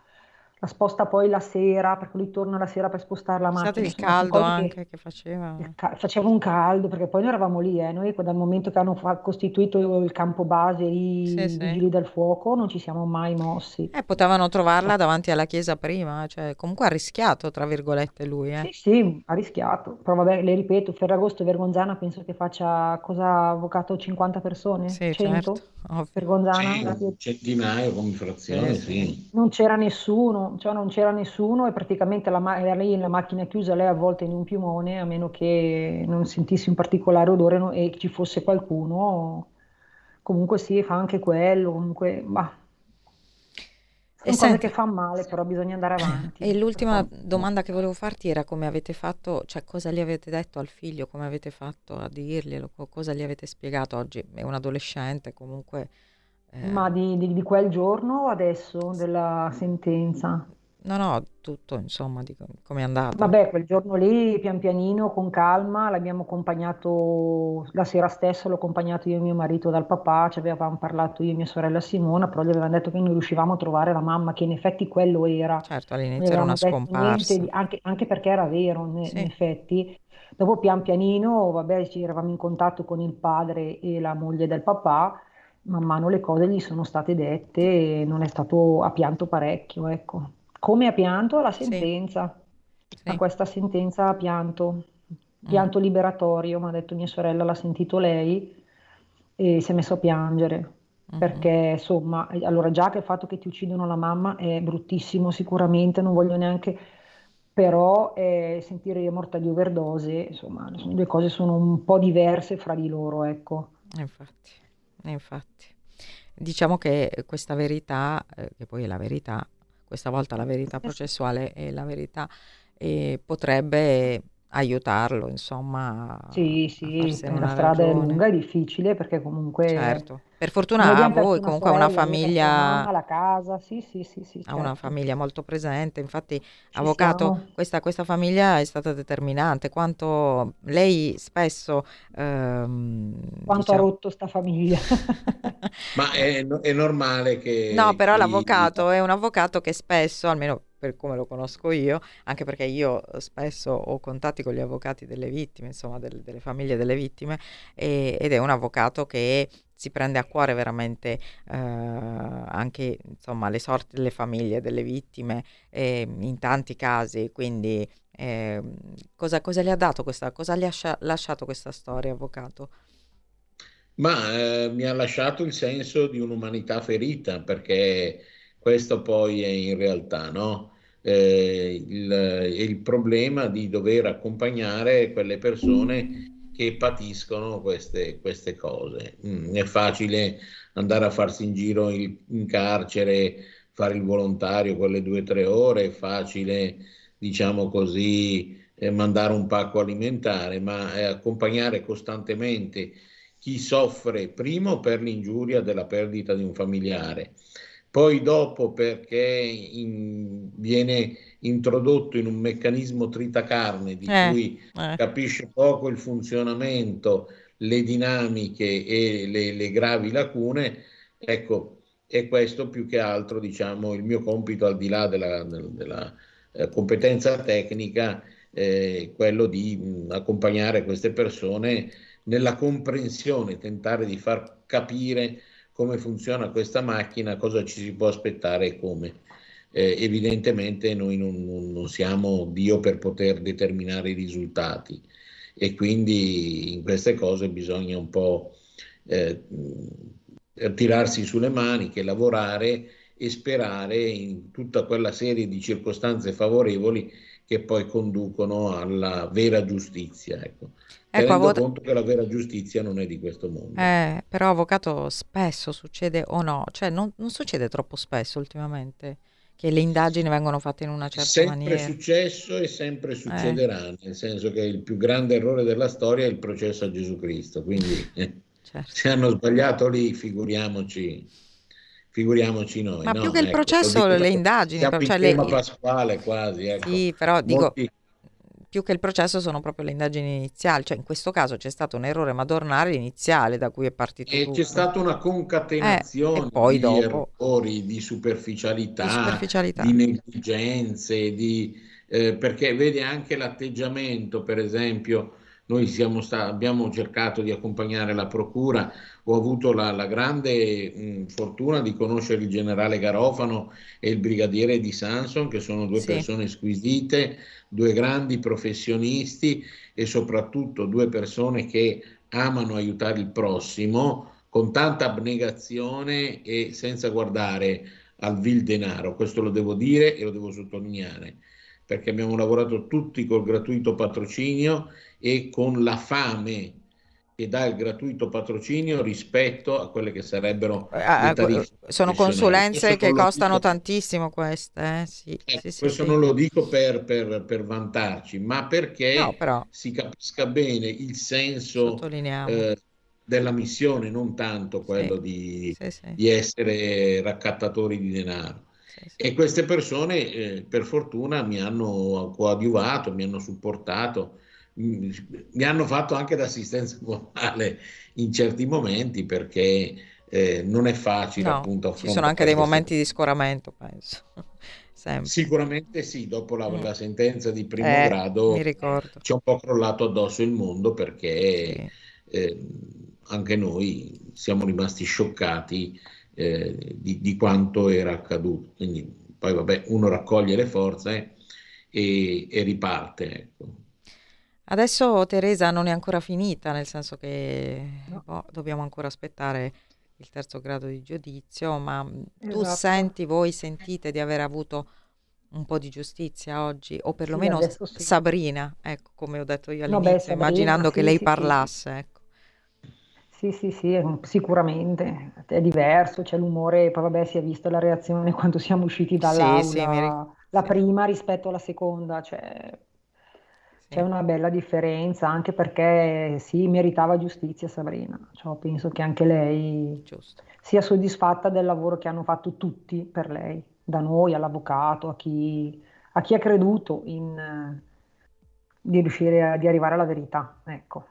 la sposta poi la sera, perché lui torna la sera per spostare la macchina. il caldo anche che, che faceva. Ca- faceva un caldo, perché poi noi eravamo lì, eh. noi dal momento che hanno fa- costituito il campo base lì, sì, i vigili del fuoco, non ci siamo mai mossi. Eh, potevano trovarla davanti alla chiesa prima, cioè comunque ha rischiato, tra virgolette, lui. Eh. Sì, sì, ha rischiato, però vabbè, le ripeto, Ferragosto e Vergonzana penso che faccia, cosa ha avvocato 50 persone? Sì, 100? Certo. Vergonzana? Sì, centinaio come frazione, sì. Non c'era nessuno cioè non c'era nessuno e praticamente la, era lei in la macchina chiusa, lei avvolta in un piumone, a meno che non sentissi un particolare odore no, e ci fosse qualcuno. Comunque sì, fa anche quello, comunque, bah. Sono e cose senti, che fanno male, però bisogna andare avanti. E l'ultima domanda che volevo farti era come avete fatto, cioè cosa gli avete detto al figlio, come avete fatto a dirglielo, cosa gli avete spiegato oggi? È un adolescente comunque eh. Ma di, di, di quel giorno o adesso della sentenza? No, no, tutto insomma, di come è andato. Vabbè, quel giorno lì, pian pianino, con calma, l'abbiamo accompagnato, la sera stessa l'ho accompagnato io e mio marito dal papà, ci avevamo parlato io e mia sorella Simona, però gli avevamo detto che non riuscivamo a trovare la mamma, che in effetti quello era. Certo, all'inizio era una scomparsa. Di, anche, anche, perché era vero, in, sì. in effetti. Dopo pian pianino, vabbè, ci eravamo in contatto con il padre e la moglie del papà, man mano le cose gli sono state dette e non è stato, ha pianto parecchio, ecco. Come ha pianto la sentenza, sì. Sì. a questa sentenza ha pianto, pianto mm. liberatorio, mi ha detto mia sorella, l'ha sentito lei e si è messo a piangere. Mm-hmm. Perché insomma, allora già che il fatto che ti uccidono la mamma è bruttissimo sicuramente, non voglio neanche, però eh, sentire io morta di overdose, insomma, le due cose sono un po' diverse fra di loro, ecco. Infatti. Infatti, diciamo che questa verità, eh, che poi è la verità, questa volta la verità processuale è la verità, e potrebbe aiutarlo, insomma. Sì, sì, la strada ragione. è lunga e difficile perché comunque... Certo. Per fortuna a voi comunque ha una famiglia... La casa, sì, sì, sì, sì certo. Ha una famiglia molto presente, infatti Ci avvocato, questa, questa, famiglia è stata determinante, quanto lei spesso... Ehm, quanto diciamo... ha rotto sta famiglia. Ma è, è, normale che... No, però chi... l'avvocato è un avvocato che spesso, almeno per come lo conosco io, anche perché io spesso ho contatti con gli avvocati delle vittime, insomma del, delle famiglie delle vittime, e, ed è un avvocato che si prende a cuore veramente eh, anche insomma, le sorti delle famiglie delle vittime eh, in tanti casi, quindi eh, cosa, cosa, le ha dato questa, cosa le ha lasciato questa storia, avvocato? Ma eh, mi ha lasciato il senso di un'umanità ferita, perché questo poi è in realtà, no? eh, il, il, problema di dover accompagnare quelle persone che patiscono queste, queste cose. Mm, è facile andare a farsi in giro in, in carcere, fare il volontario quelle due o tre ore, è facile, diciamo così, eh, mandare un pacco alimentare, ma eh, accompagnare costantemente chi soffre primo per l'ingiuria della perdita di un familiare poi dopo perché in, viene introdotto in un meccanismo tritacarne di eh, cui eh. capisce poco il funzionamento, le dinamiche e le, le, gravi lacune, ecco, è questo più che altro diciamo, il mio compito al di là della, della eh, competenza tecnica, eh, quello di mh, accompagnare queste persone nella comprensione, tentare di far capire come funziona questa macchina, cosa ci si può aspettare e come. Eh, evidentemente noi non, non, siamo Dio per poter determinare i risultati e quindi in queste cose bisogna un po' eh, tirarsi sulle maniche, lavorare e sperare in tutta quella serie di circostanze favorevoli che poi conducono alla vera giustizia. Ecco. Ecco, tenendo avvoc- conto che la vera giustizia non è di questo mondo. Eh, però avvocato spesso succede o no, cioè non, non, succede troppo spesso ultimamente che le indagini vengono fatte in una certa sempre maniera. Sempre successo e sempre succederà, eh. nel senso che il più grande errore della storia è il processo a Gesù Cristo, quindi eh, certo. se hanno sbagliato lì figuriamoci figuriamoci noi. Ma no? più che il ecco, processo, le indagini. Siamo cioè le... pasquale quasi. Ecco. Sì, però dico, più che il processo sono proprio le indagini iniziali, cioè in questo caso c'è stato un errore madornale iniziale da cui è partito e tutto. c'è stata una concatenazione eh, di dopo... errori, di superficialità, di, superficialità. di negligenze, di, eh, perché vedi anche l'atteggiamento, per esempio, noi sta- abbiamo cercato di accompagnare la procura, ho avuto la, la grande mh, fortuna di conoscere il generale Garofano e il brigadiere di Sanson, che sono due sì. persone squisite, due grandi professionisti e soprattutto due persone che amano aiutare il prossimo con tanta abnegazione e senza guardare al vil denaro. Questo lo devo dire e lo devo sottolineare perché abbiamo lavorato tutti col gratuito patrocinio e con la fame che dà il gratuito patrocinio rispetto a quelle che sarebbero ah, le sono consulenze che costano dico... tantissimo queste eh? sì, eh, sì, questo sì, non lo dico per, per, per vantarci ma perché no, però... si capisca bene il senso eh, della missione non tanto quello di, di, essere raccattatori di denaro. E queste persone eh, per fortuna mi hanno coadiuvato mi hanno supportato mi hanno fatto anche d'assistenza morale in certi momenti perché eh, non è facile no, appunto ci sono anche dei momenti di scoramento penso Sempre. sicuramente sì dopo la, mm. la sentenza di primo eh, grado ci ha un po' crollato addosso il mondo perché sì. eh, anche noi siamo rimasti scioccati eh, di, di, quanto era accaduto quindi poi vabbè uno raccoglie le forze e, e riparte ecco. Adesso Teresa non è ancora finita, nel senso che no. boh, dobbiamo ancora aspettare il terzo grado di giudizio, ma esatto. tu senti, voi sentite di aver avuto un po' di giustizia oggi, o perlomeno sì, sì. Sabrina, ecco, come ho detto io all'inizio, no, beh, Sabrina, immaginando sì, che lei parlasse. Ecco. Sì, sì, sì, sicuramente è diverso, c'è l'umore, poi vabbè si è visto la reazione quando siamo usciti dall'aula, la prima rispetto alla seconda, cioè c'è una bella differenza anche perché sì, meritava giustizia Sabrina, cioè, penso che anche lei Giusto. sia soddisfatta del lavoro che hanno fatto tutti per lei, da noi all'avvocato, a chi, a chi ha creduto in, di riuscire a di arrivare alla verità. Ecco.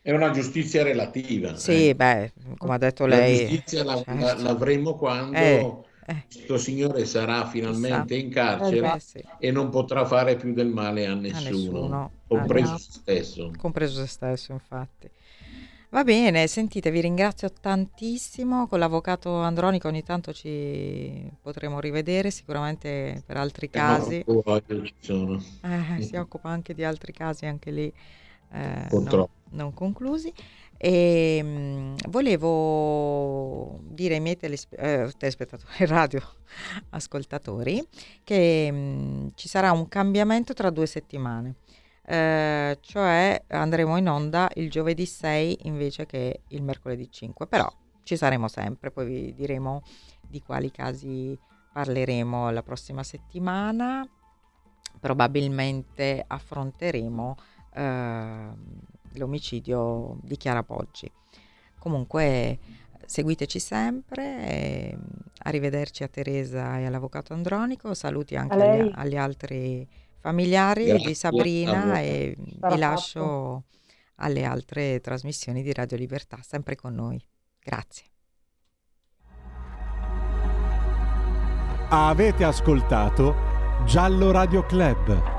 È una giustizia relativa. Sì, eh. beh, come ha detto lei. La giustizia la, certo. la, l'avremo quando... Eh eh. questo signore sarà finalmente in carcere eh, sì. e non potrà fare più del male a nessuno, a nessuno. compreso ah, se stesso. Compreso se stesso, infatti. Va bene, sentite, vi ringrazio tantissimo. Con l'avvocato Andronica ogni tanto ci potremo rivedere, sicuramente per altri eh, casi. No, ci sono. Eh, si occupa anche di altri casi, anche lì eh, non, non conclusi. E mh, mm, volevo dire ai miei telespe- eh, telespettatori, radio ascoltatori, che mh, mm, ci sarà un cambiamento tra due settimane. Eh, cioè andremo in onda il giovedì 6 invece che il mercoledì 5, però ci saremo sempre, poi vi diremo di quali casi parleremo la prossima settimana. Probabilmente affronteremo eh, l'omicidio di Chiara Poggi. Comunque seguiteci sempre, e arrivederci a Teresa e all'avvocato Andronico, saluti anche agli, agli, altri familiari Grazie. di Sabrina e vi lascio alle altre trasmissioni di Radio Libertà, sempre con noi. Grazie. Avete ascoltato Giallo Radio Club